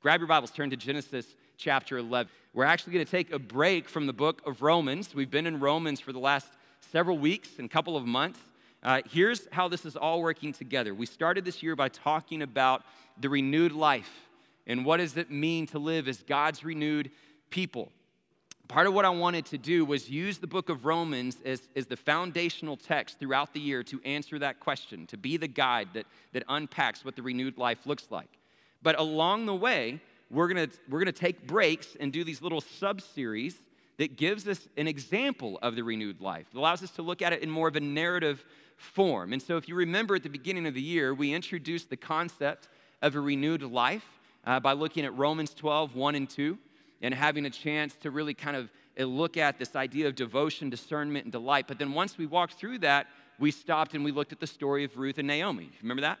Grab your Bibles, turn to Genesis chapter 11. We're actually going to take a break from the book of Romans. We've been in Romans for the last several weeks and couple of months. Uh, here's how this is all working together. We started this year by talking about the renewed life and what does it mean to live as God's renewed people. Part of what I wanted to do was use the book of Romans as, as the foundational text throughout the year to answer that question, to be the guide that, that unpacks what the renewed life looks like. But along the way, we're gonna, we're gonna take breaks and do these little sub series that gives us an example of the renewed life. It allows us to look at it in more of a narrative form. And so, if you remember at the beginning of the year, we introduced the concept of a renewed life uh, by looking at Romans 12, 1 and 2, and having a chance to really kind of uh, look at this idea of devotion, discernment, and delight. But then once we walked through that, we stopped and we looked at the story of Ruth and Naomi. Remember that?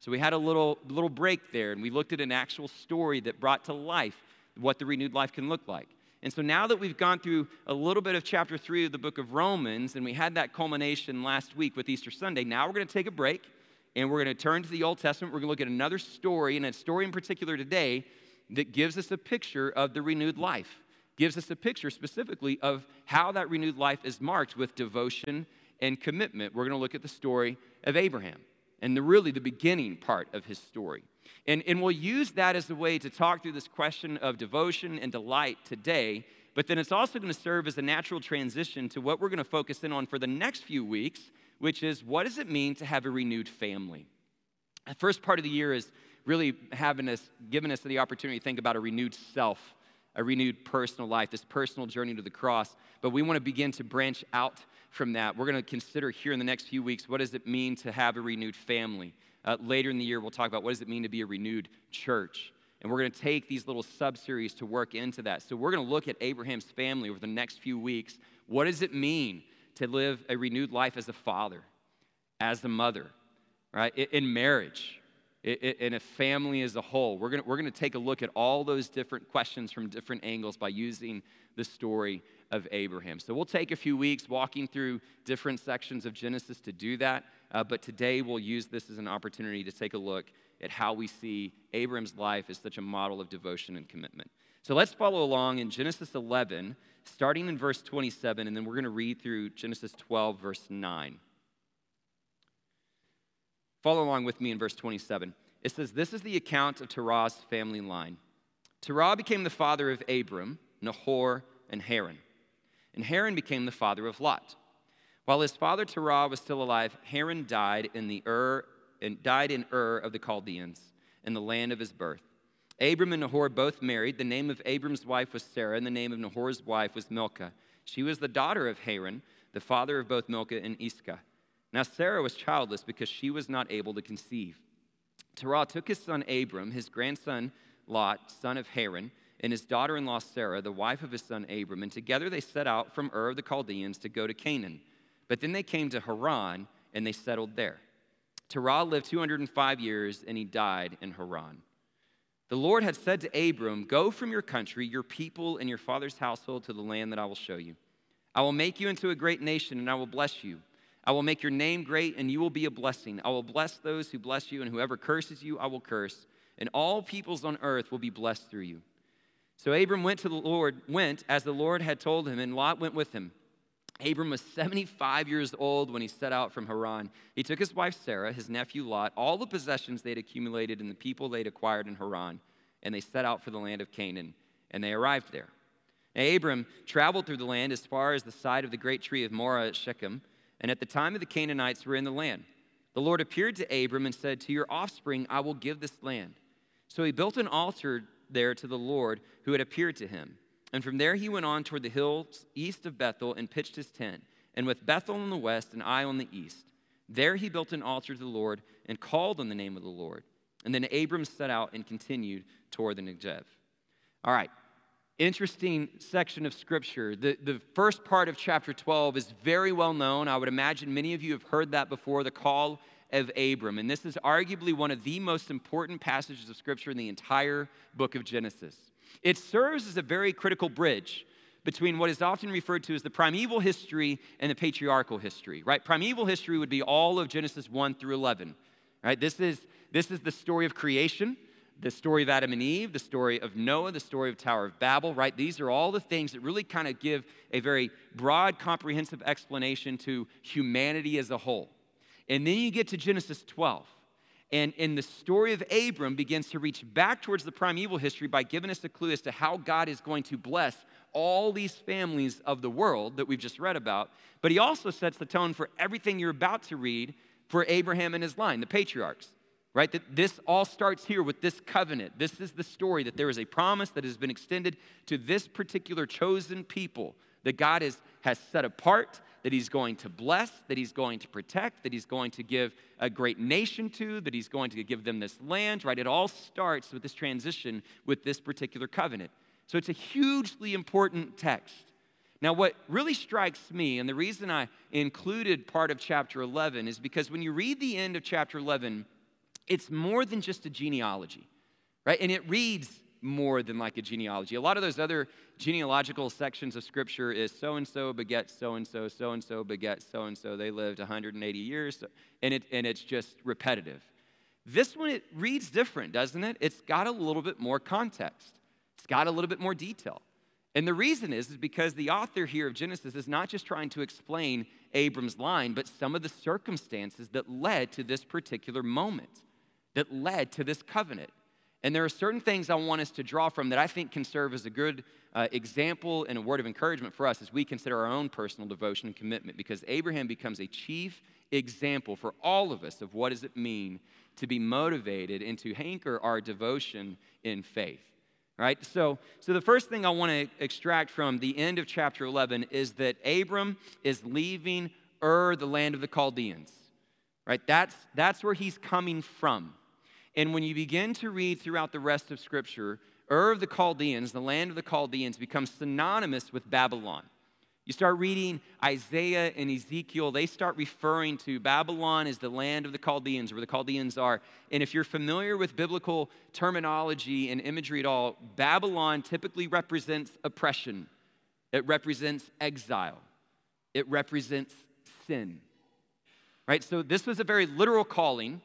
So we had a little, little break there and we looked at an actual story that brought to life what the renewed life can look like. And so now that we've gone through a little bit of chapter three of the book of Romans, and we had that culmination last week with Easter Sunday, now we're going to take a break and we're going to turn to the Old Testament. We're going to look at another story, and a story in particular today that gives us a picture of the renewed life, gives us a picture specifically of how that renewed life is marked with devotion and commitment. We're going to look at the story of Abraham and the, really the beginning part of his story. And, and we'll use that as a way to talk through this question of devotion and delight today, but then it's also going to serve as a natural transition to what we're going to focus in on for the next few weeks, which is what does it mean to have a renewed family? The first part of the year is really having us, giving us the opportunity to think about a renewed self, a renewed personal life, this personal journey to the cross. But we want to begin to branch out from that. We're going to consider here in the next few weeks what does it mean to have a renewed family. Uh, later in the year, we'll talk about what does it mean to be a renewed church. And we're going to take these little sub series to work into that. So we're going to look at Abraham's family over the next few weeks. What does it mean to live a renewed life as a father, as a mother, right? In marriage, in a family as a whole. We're going we're to take a look at all those different questions from different angles by using the story of Abraham. So we'll take a few weeks walking through different sections of Genesis to do that. Uh, but today we'll use this as an opportunity to take a look at how we see Abraham's life as such a model of devotion and commitment. So let's follow along in Genesis 11, starting in verse 27, and then we're going to read through Genesis 12, verse 9. Follow along with me in verse 27. It says, This is the account of Terah's family line. Terah became the father of Abram, Nahor, and Haran. And Haran became the father of Lot. While his father Terah was still alive, Haran died in the Ur and died in Ur of the Chaldeans, in the land of his birth. Abram and Nahor both married. The name of Abram's wife was Sarah, and the name of Nahor's wife was Milcah. She was the daughter of Haran, the father of both Milcah and Iscah. Now Sarah was childless because she was not able to conceive. Terah took his son Abram, his grandson Lot, son of Haran, and his daughter in law Sarah, the wife of his son Abram, and together they set out from Ur of the Chaldeans to go to Canaan. But then they came to Haran, and they settled there. Terah lived 205 years, and he died in Haran. The Lord had said to Abram, Go from your country, your people, and your father's household to the land that I will show you. I will make you into a great nation, and I will bless you. I will make your name great, and you will be a blessing. I will bless those who bless you, and whoever curses you, I will curse. And all peoples on earth will be blessed through you. So Abram went to the Lord, went as the Lord had told him, and Lot went with him. Abram was 75 years old when he set out from Haran. He took his wife Sarah, his nephew Lot, all the possessions they'd accumulated, and the people they'd acquired in Haran, and they set out for the land of Canaan, and they arrived there. Now, Abram traveled through the land as far as the side of the great tree of Moreh at Shechem, and at the time of the Canaanites were in the land. The Lord appeared to Abram and said, To your offspring I will give this land. So he built an altar there to the Lord who had appeared to him. And from there he went on toward the hills east of Bethel and pitched his tent, and with Bethel on the west and Ai on the east. There he built an altar to the Lord and called on the name of the Lord. And then Abram set out and continued toward the Negev. All right, interesting section of scripture. The, the first part of chapter 12 is very well known. I would imagine many of you have heard that before the call of Abram. And this is arguably one of the most important passages of scripture in the entire book of Genesis. It serves as a very critical bridge between what is often referred to as the primeval history and the patriarchal history, right? Primeval history would be all of Genesis 1 through 11, right? This is, this is the story of creation, the story of Adam and Eve, the story of Noah, the story of Tower of Babel, right? These are all the things that really kind of give a very broad, comprehensive explanation to humanity as a whole. And then you get to Genesis 12. And, and the story of Abram begins to reach back towards the primeval history by giving us a clue as to how God is going to bless all these families of the world that we've just read about. But he also sets the tone for everything you're about to read for Abraham and his line, the patriarchs right? That this all starts here with this covenant. This is the story that there is a promise that has been extended to this particular chosen people that God is, has set apart, that He's going to bless, that He's going to protect, that He's going to give a great nation to, that He's going to give them this land, right? It all starts with this transition with this particular covenant. So it's a hugely important text. Now, what really strikes me, and the reason I included part of chapter 11, is because when you read the end of chapter 11, it's more than just a genealogy, right? And it reads more than like a genealogy. A lot of those other genealogical sections of scripture is so and so begets so and so, so and so begets so and so. They lived 180 years, and, it, and it's just repetitive. This one, it reads different, doesn't it? It's got a little bit more context, it's got a little bit more detail. And the reason is, is because the author here of Genesis is not just trying to explain Abram's line, but some of the circumstances that led to this particular moment that led to this covenant. And there are certain things I want us to draw from that I think can serve as a good uh, example and a word of encouragement for us as we consider our own personal devotion and commitment because Abraham becomes a chief example for all of us of what does it mean to be motivated and to hanker our devotion in faith. Right? So, so the first thing I want to extract from the end of chapter 11 is that Abram is leaving Ur, the land of the Chaldeans. Right? That's, that's where he's coming from. And when you begin to read throughout the rest of Scripture, Ur of the Chaldeans, the land of the Chaldeans, becomes synonymous with Babylon. You start reading Isaiah and Ezekiel, they start referring to Babylon as the land of the Chaldeans, where the Chaldeans are. And if you're familiar with biblical terminology and imagery at all, Babylon typically represents oppression, it represents exile, it represents sin. Right? So this was a very literal calling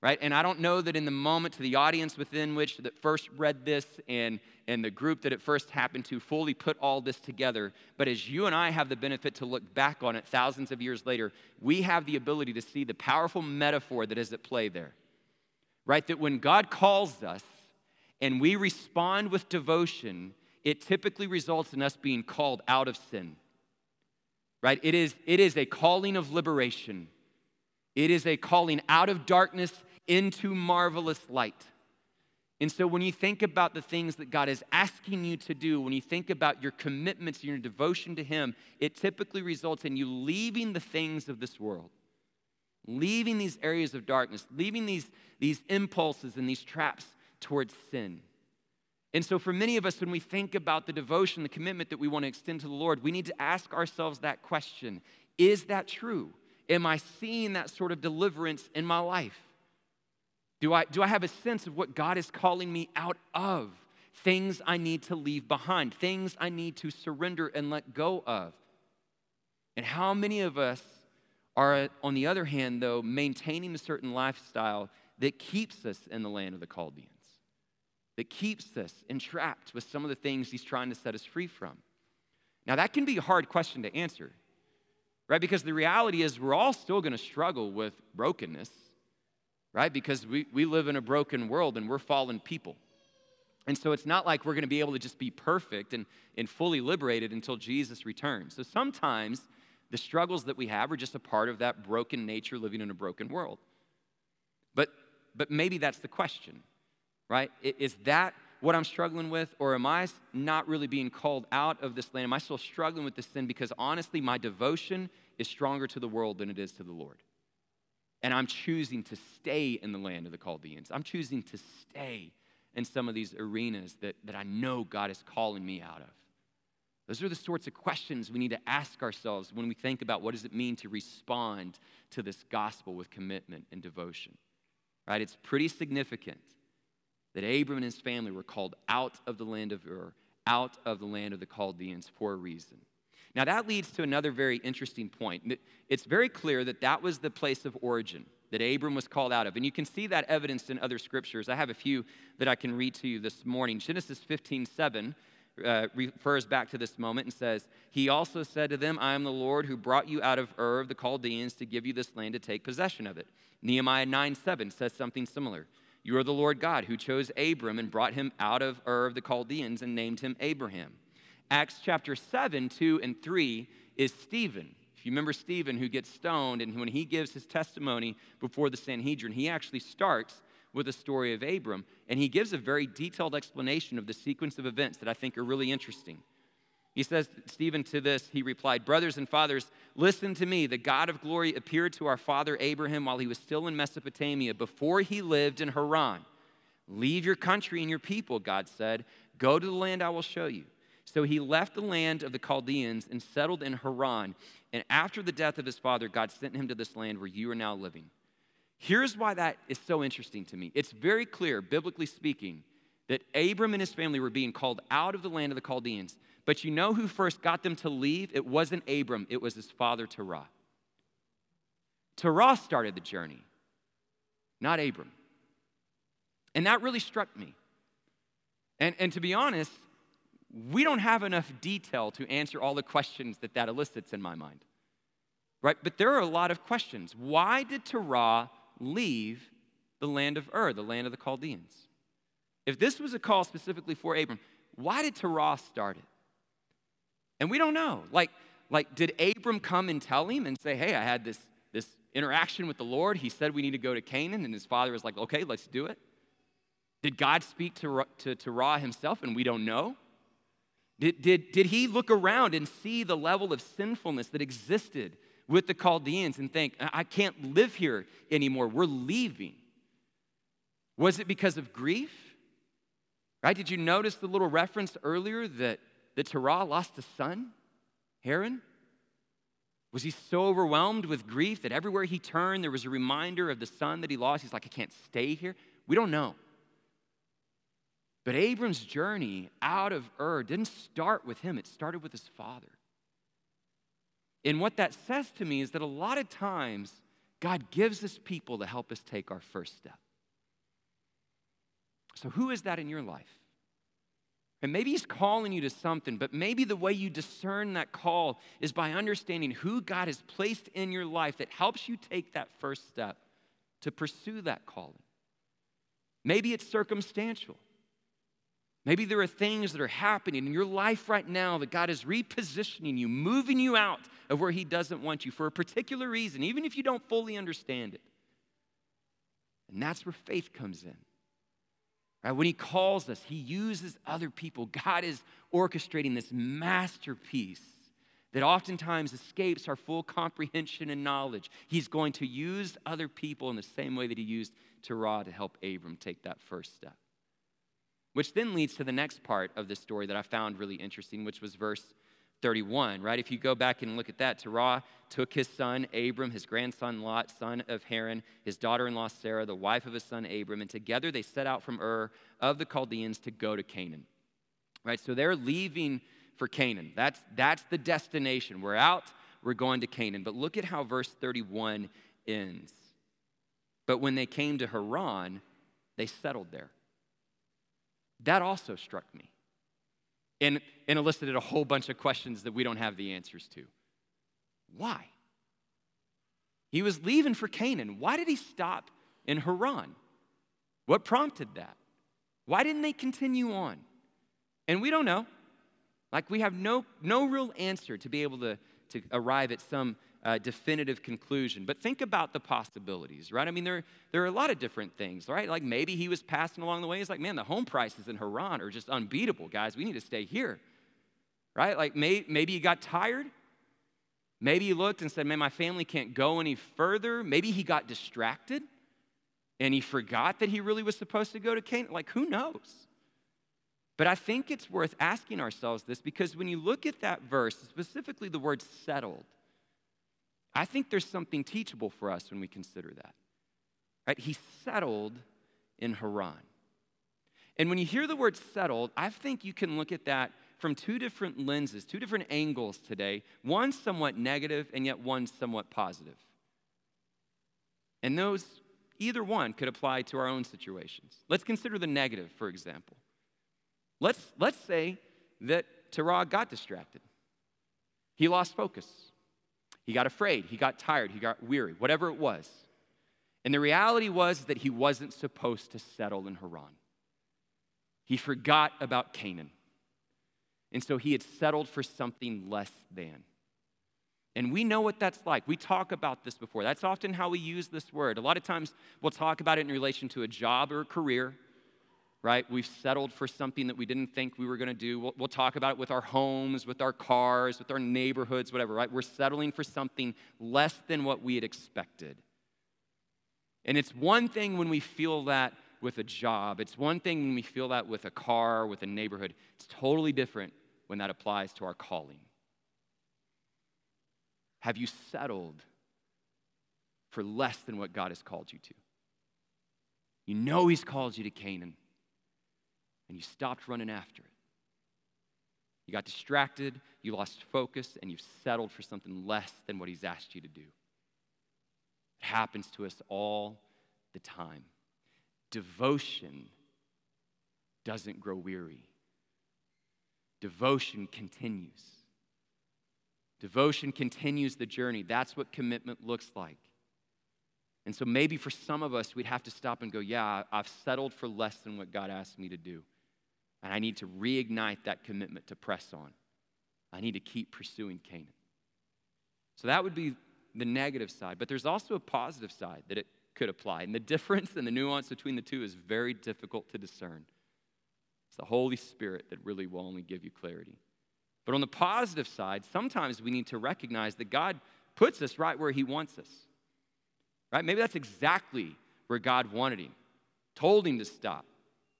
right? And I don't know that in the moment to the audience within which that first read this and, and the group that it first happened to fully put all this together. But as you and I have the benefit to look back on it thousands of years later, we have the ability to see the powerful metaphor that is at play there, right? That when God calls us and we respond with devotion, it typically results in us being called out of sin, right? It is, it is a calling of liberation. It is a calling out of darkness into marvelous light. And so, when you think about the things that God is asking you to do, when you think about your commitments, your devotion to Him, it typically results in you leaving the things of this world, leaving these areas of darkness, leaving these, these impulses and these traps towards sin. And so, for many of us, when we think about the devotion, the commitment that we want to extend to the Lord, we need to ask ourselves that question Is that true? Am I seeing that sort of deliverance in my life? Do I, do I have a sense of what God is calling me out of? Things I need to leave behind, things I need to surrender and let go of. And how many of us are, on the other hand, though, maintaining a certain lifestyle that keeps us in the land of the Chaldeans, that keeps us entrapped with some of the things He's trying to set us free from? Now, that can be a hard question to answer, right? Because the reality is, we're all still going to struggle with brokenness right? Because we, we live in a broken world and we're fallen people. And so it's not like we're going to be able to just be perfect and, and fully liberated until Jesus returns. So sometimes the struggles that we have are just a part of that broken nature living in a broken world. But, but maybe that's the question, right? Is that what I'm struggling with, or am I not really being called out of this land? Am I still struggling with this sin because honestly, my devotion is stronger to the world than it is to the Lord? And I'm choosing to stay in the land of the Chaldeans. I'm choosing to stay in some of these arenas that, that I know God is calling me out of. Those are the sorts of questions we need to ask ourselves when we think about what does it mean to respond to this gospel with commitment and devotion. Right? It's pretty significant that Abram and his family were called out of the land of Ur, out of the land of the Chaldeans for a reason. Now, that leads to another very interesting point. It's very clear that that was the place of origin, that Abram was called out of. And you can see that evidenced in other scriptures. I have a few that I can read to you this morning. Genesis 15 7 uh, refers back to this moment and says, He also said to them, I am the Lord who brought you out of Ur of the Chaldeans to give you this land to take possession of it. Nehemiah 9 7 says something similar. You are the Lord God who chose Abram and brought him out of Ur of the Chaldeans and named him Abraham. Acts chapter 7, 2 and 3 is Stephen. If you remember Stephen who gets stoned, and when he gives his testimony before the Sanhedrin, he actually starts with the story of Abram, and he gives a very detailed explanation of the sequence of events that I think are really interesting. He says, Stephen, to this, he replied, Brothers and fathers, listen to me. The God of glory appeared to our father Abraham while he was still in Mesopotamia, before he lived in Haran. Leave your country and your people, God said. Go to the land I will show you. So he left the land of the Chaldeans and settled in Haran. And after the death of his father, God sent him to this land where you are now living. Here's why that is so interesting to me. It's very clear, biblically speaking, that Abram and his family were being called out of the land of the Chaldeans. But you know who first got them to leave? It wasn't Abram, it was his father Terah. Terah started the journey, not Abram. And that really struck me. And, and to be honest, we don't have enough detail to answer all the questions that that elicits in my mind. Right? But there are a lot of questions. Why did Terah leave the land of Ur, the land of the Chaldeans? If this was a call specifically for Abram, why did Terah start it? And we don't know. Like, like did Abram come and tell him and say, hey, I had this, this interaction with the Lord. He said we need to go to Canaan. And his father was like, okay, let's do it. Did God speak to, to, himself and we don't know? Did, did, did he look around and see the level of sinfulness that existed with the Chaldeans and think, I can't live here anymore. We're leaving. Was it because of grief? Right? Did you notice the little reference earlier that, that Terah lost a son, Haran? Was he so overwhelmed with grief that everywhere he turned there was a reminder of the son that he lost? He's like, I can't stay here. We don't know. But Abram's journey out of Ur didn't start with him, it started with his father. And what that says to me is that a lot of times God gives us people to help us take our first step. So, who is that in your life? And maybe He's calling you to something, but maybe the way you discern that call is by understanding who God has placed in your life that helps you take that first step to pursue that calling. Maybe it's circumstantial. Maybe there are things that are happening in your life right now that God is repositioning you, moving you out of where He doesn't want you for a particular reason, even if you don't fully understand it. And that's where faith comes in. Right? When He calls us, He uses other people. God is orchestrating this masterpiece that oftentimes escapes our full comprehension and knowledge. He's going to use other people in the same way that He used Terah to help Abram take that first step. Which then leads to the next part of this story that I found really interesting, which was verse 31, right? If you go back and look at that, Terah took his son Abram, his grandson Lot, son of Haran, his daughter in law Sarah, the wife of his son Abram, and together they set out from Ur of the Chaldeans to go to Canaan. Right? So they're leaving for Canaan. That's, that's the destination. We're out, we're going to Canaan. But look at how verse 31 ends. But when they came to Haran, they settled there. That also struck me and, and elicited a whole bunch of questions that we don't have the answers to. Why? He was leaving for Canaan. Why did he stop in Haran? What prompted that? Why didn't they continue on? And we don't know. Like we have no, no real answer to be able to, to arrive at some uh, definitive conclusion. But think about the possibilities, right? I mean, there, there are a lot of different things, right? Like maybe he was passing along the way. He's like, man, the home prices in Haran are just unbeatable, guys. We need to stay here, right? Like may, maybe he got tired. Maybe he looked and said, man, my family can't go any further. Maybe he got distracted and he forgot that he really was supposed to go to Canaan. Like, who knows? But I think it's worth asking ourselves this because when you look at that verse, specifically the word settled, I think there's something teachable for us when we consider that. Right? He settled in Haran. And when you hear the word settled, I think you can look at that from two different lenses, two different angles today. One somewhat negative, and yet one somewhat positive. And those, either one, could apply to our own situations. Let's consider the negative, for example. Let's, let's say that Terah got distracted. He lost focus. He got afraid. He got tired. He got weary, whatever it was. And the reality was that he wasn't supposed to settle in Haran. He forgot about Canaan. And so he had settled for something less than. And we know what that's like. We talk about this before. That's often how we use this word. A lot of times we'll talk about it in relation to a job or a career, right? We've settled for something that we didn't think we were going to do. We'll, we'll, talk about it with our homes, with our cars, with our neighborhoods, whatever, right? We're settling for something less than what we had expected. And it's one thing when we feel that with a job, it's one thing when we feel that with a car, with a neighborhood. It's totally different when that applies to our calling. Have you settled for less than what God has called you to? You know He's called you to Canaan, and you stopped running after it. You got distracted, you lost focus, and you've settled for something less than what He's asked you to do. It happens to us all the time. Devotion doesn't grow weary, devotion continues. Devotion continues the journey. That's what commitment looks like. And so maybe for some of us, we'd have to stop and go, Yeah, I've settled for less than what God asked me to do. And I need to reignite that commitment to press on. I need to keep pursuing Canaan. So that would be the negative side. But there's also a positive side that it could apply. And the difference and the nuance between the two is very difficult to discern. It's the Holy Spirit that really will only give you clarity. But on the positive side, sometimes we need to recognize that God puts us right where He wants us. Right? Maybe that's exactly where God wanted him, told him to stop.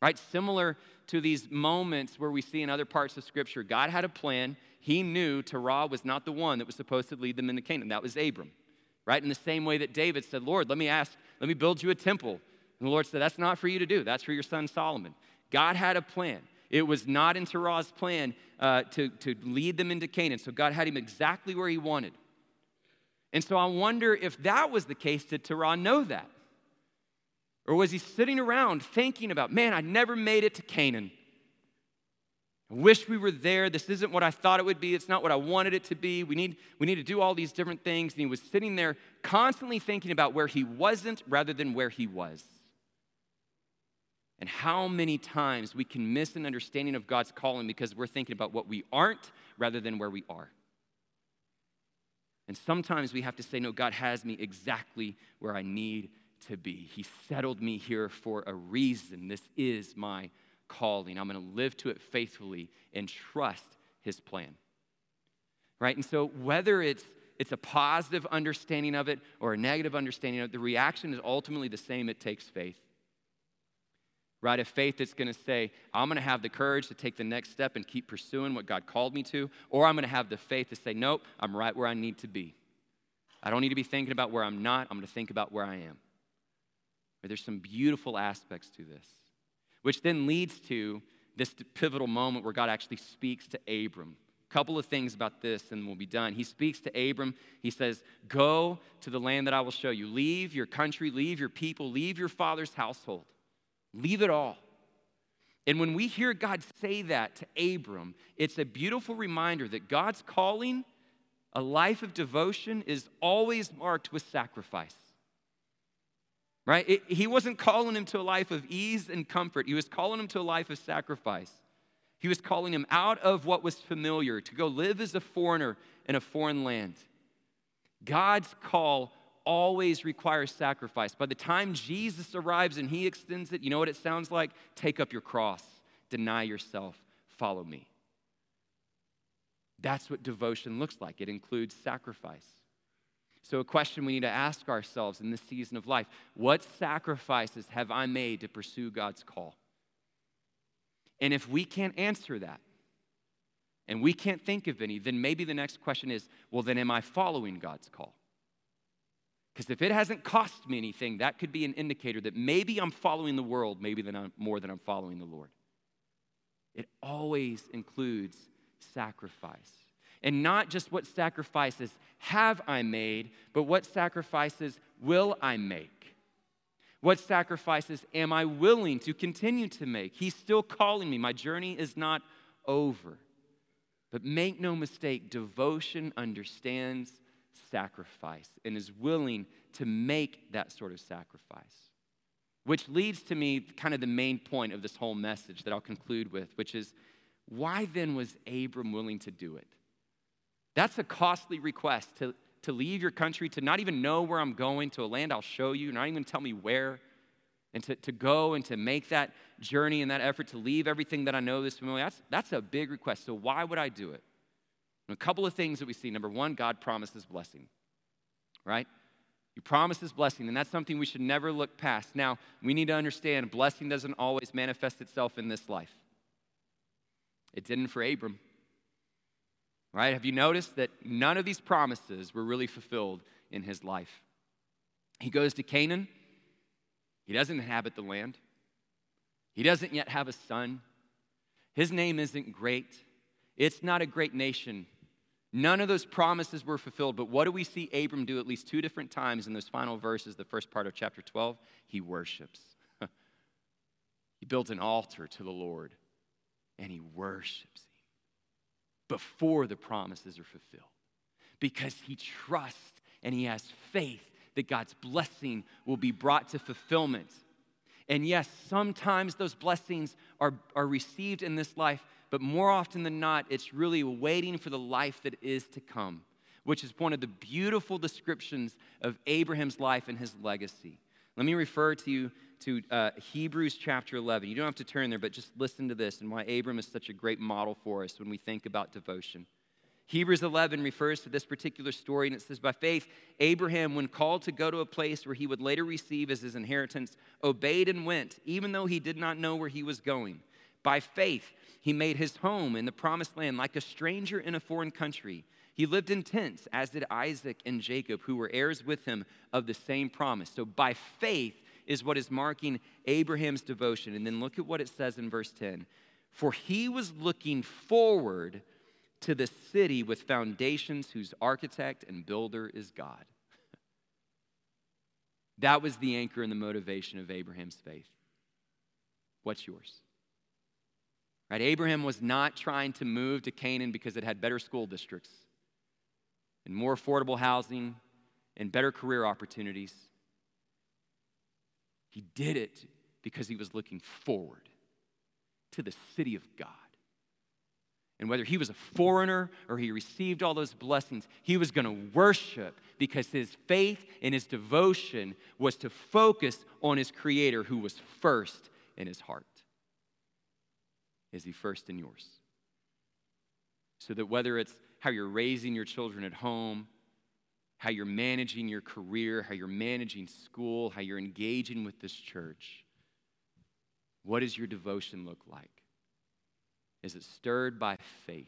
Right? Similar to these moments where we see in other parts of Scripture, God had a plan. He knew Terah was not the one that was supposed to lead them into Canaan. That was Abram. Right? In the same way that David said, Lord, let me ask, let me build you a temple. And the Lord said, That's not for you to do, that's for your son Solomon. God had a plan. It was not in Terah's plan uh, to, to lead them into Canaan. So God had him exactly where he wanted. And so I wonder if that was the case, did Terah know that? Or was he sitting around thinking about, man, I never made it to Canaan. I wish we were there. This isn't what I thought it would be. It's not what I wanted it to be. We need, we need to do all these different things. And he was sitting there constantly thinking about where he wasn't rather than where he was and how many times we can miss an understanding of God's calling because we're thinking about what we aren't rather than where we are. And sometimes we have to say, No, God has me exactly where I need to be. He settled me here for a reason. This is my calling. I'm going to live to it faithfully and trust His plan. Right? And so, whether it's it's a positive understanding of it or a negative understanding of it, the reaction is ultimately the same. It takes faith right? A faith that's going to say, I'm going to have the courage to take the next step and keep pursuing what God called me to, or I'm going to have the faith to say, nope, I'm right where I need to be. I don't need to be thinking about where I'm not, I'm going to think about where I am. But there's some beautiful aspects to this, which then leads to this pivotal moment where God actually speaks to Abram. A couple of things about this and we'll be done. He speaks to Abram. He says, Go to the land that I will show you. Leave your country, leave your people, leave your father's household. Leave it all. And when we hear God say that to Abram, it's a beautiful reminder that God's calling, a life of devotion, is always marked with sacrifice. Right? It, he wasn't calling him to a life of ease and comfort, he was calling him to a life of sacrifice. He was calling him out of what was familiar to go live as a foreigner in a foreign land. God's call always requires sacrifice. By the time Jesus arrives and he extends it, you know what it sounds like? Take up your cross, deny yourself, follow me. That's what devotion looks like. It includes sacrifice. So, a question we need to ask ourselves in this season of life what sacrifices have I made to pursue God's call? And if we can't answer that, and we can't think of any, then maybe the next question is well, then am I following God's call? Because if it hasn't cost me anything, that could be an indicator that maybe I'm following the world, maybe than I'm, more than I'm following the Lord. It always includes sacrifice. And not just what sacrifices have I made, but what sacrifices will I make? What sacrifices am I willing to continue to make? He's still calling me. My journey is not over. But make no mistake, devotion understands sacrifice and is willing to make that sort of sacrifice. Which leads to me, kind of the main point of this whole message that I'll conclude with, which is why then was Abram willing to do it? That's a costly request to, to leave your country, to not even know where I'm going, to a land I'll show you, not even tell me where, and to, to go and to make that journey and that effort to leave everything that I know this familiar. That's, that's a big request. So, why would I do it? And a couple of things that we see. Number one, God promises blessing, right? He promises blessing, and that's something we should never look past. Now, we need to understand blessing doesn't always manifest itself in this life. It didn't for Abram. Right? Have you noticed that none of these promises were really fulfilled in his life? He goes to Canaan. He doesn't inhabit the land. He doesn't yet have a son. His name isn't great. It's not a great nation. None of those promises were fulfilled. But what do we see Abram do at least two different times in those final verses, the first part of chapter 12? He worships. he builds an altar to the Lord and he worships before the promises are fulfilled because he trusts and he has faith that God's blessing will be brought to fulfillment. And yes, sometimes those blessings are, are received in this life, but more often than not, it's really waiting for the life that is to come, which is one of the beautiful descriptions of Abraham's life and his legacy. Let me refer to you to uh, Hebrews chapter 11. You don't have to turn there, but just listen to this and why Abram is such a great model for us when we think about devotion. Hebrews 11 refers to this particular story, and it says, By faith, Abraham, when called to go to a place where he would later receive as his inheritance, obeyed and went, even though he did not know where he was going. By faith, he made his home in the promised land like a stranger in a foreign country. He lived in tents, as did Isaac and Jacob, who were heirs with him of the same promise. So by faith, is what is marking Abraham's devotion. And then look at what it says in verse 10 For he was looking forward to the city with foundations whose architect and builder is God. That was the anchor and the motivation of Abraham's faith. What's yours? Right? Abraham was not trying to move to Canaan because it had better school districts and more affordable housing and better career opportunities. He did it because he was looking forward to the city of God. And whether he was a foreigner or he received all those blessings, he was going to worship because his faith and his devotion was to focus on his Creator who was first in his heart. Is he first in yours? So that whether it's how you're raising your children at home, how you're managing your career, how you're managing school, how you're engaging with this church. What does your devotion look like? Is it stirred by faith?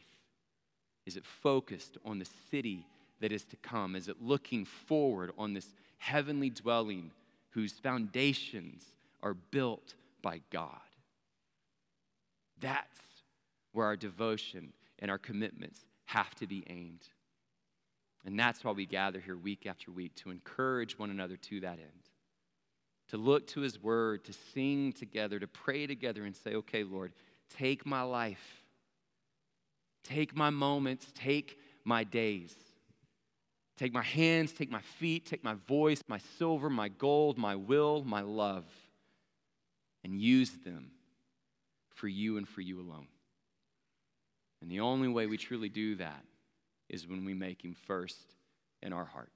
Is it focused on the city that is to come? Is it looking forward on this heavenly dwelling whose foundations are built by God? That's where our devotion and our commitments have to be aimed. And that's why we gather here week after week to encourage one another to that end. To look to His Word, to sing together, to pray together and say, okay, Lord, take my life, take my moments, take my days. Take my hands, take my feet, take my voice, my silver, my gold, my will, my love, and use them for you and for you alone. And the only way we truly do that is when we make Him first in our heart.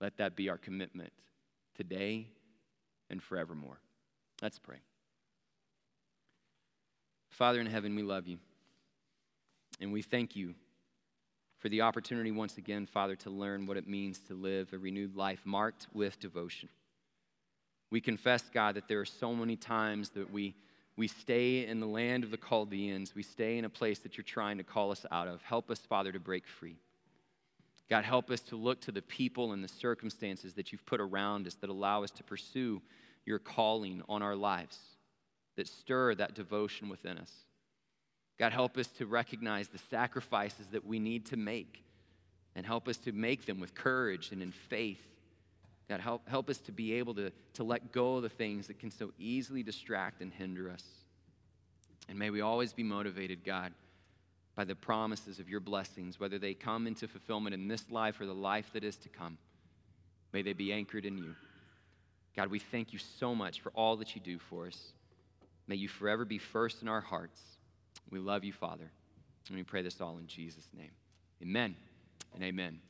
Let that be our commitment today and forevermore. Let's pray. Father in heaven, we love you. And we thank you for the opportunity once again, Father, to learn what it means to live a renewed life marked with devotion. We confess, God, that there are so many times that we we stay in the land of the Chaldeans. We stay in a place that you're trying to call us out of. Help us, Father, to break free. God, help us to look to the people and the circumstances that you've put around us that allow us to pursue your calling on our lives, that stir that devotion within us. God, help us to recognize the sacrifices that we need to make and help us to make them with courage and in faith. God, help, help us to be able to, to let go of the things that can so easily distract and hinder us. And may we always be motivated, God, by the promises of your blessings, whether they come into fulfillment in this life or the life that is to come. May they be anchored in you. God, we thank you so much for all that you do for us. May you forever be first in our hearts. We love you, Father. And we pray this all in Jesus' name. Amen and amen.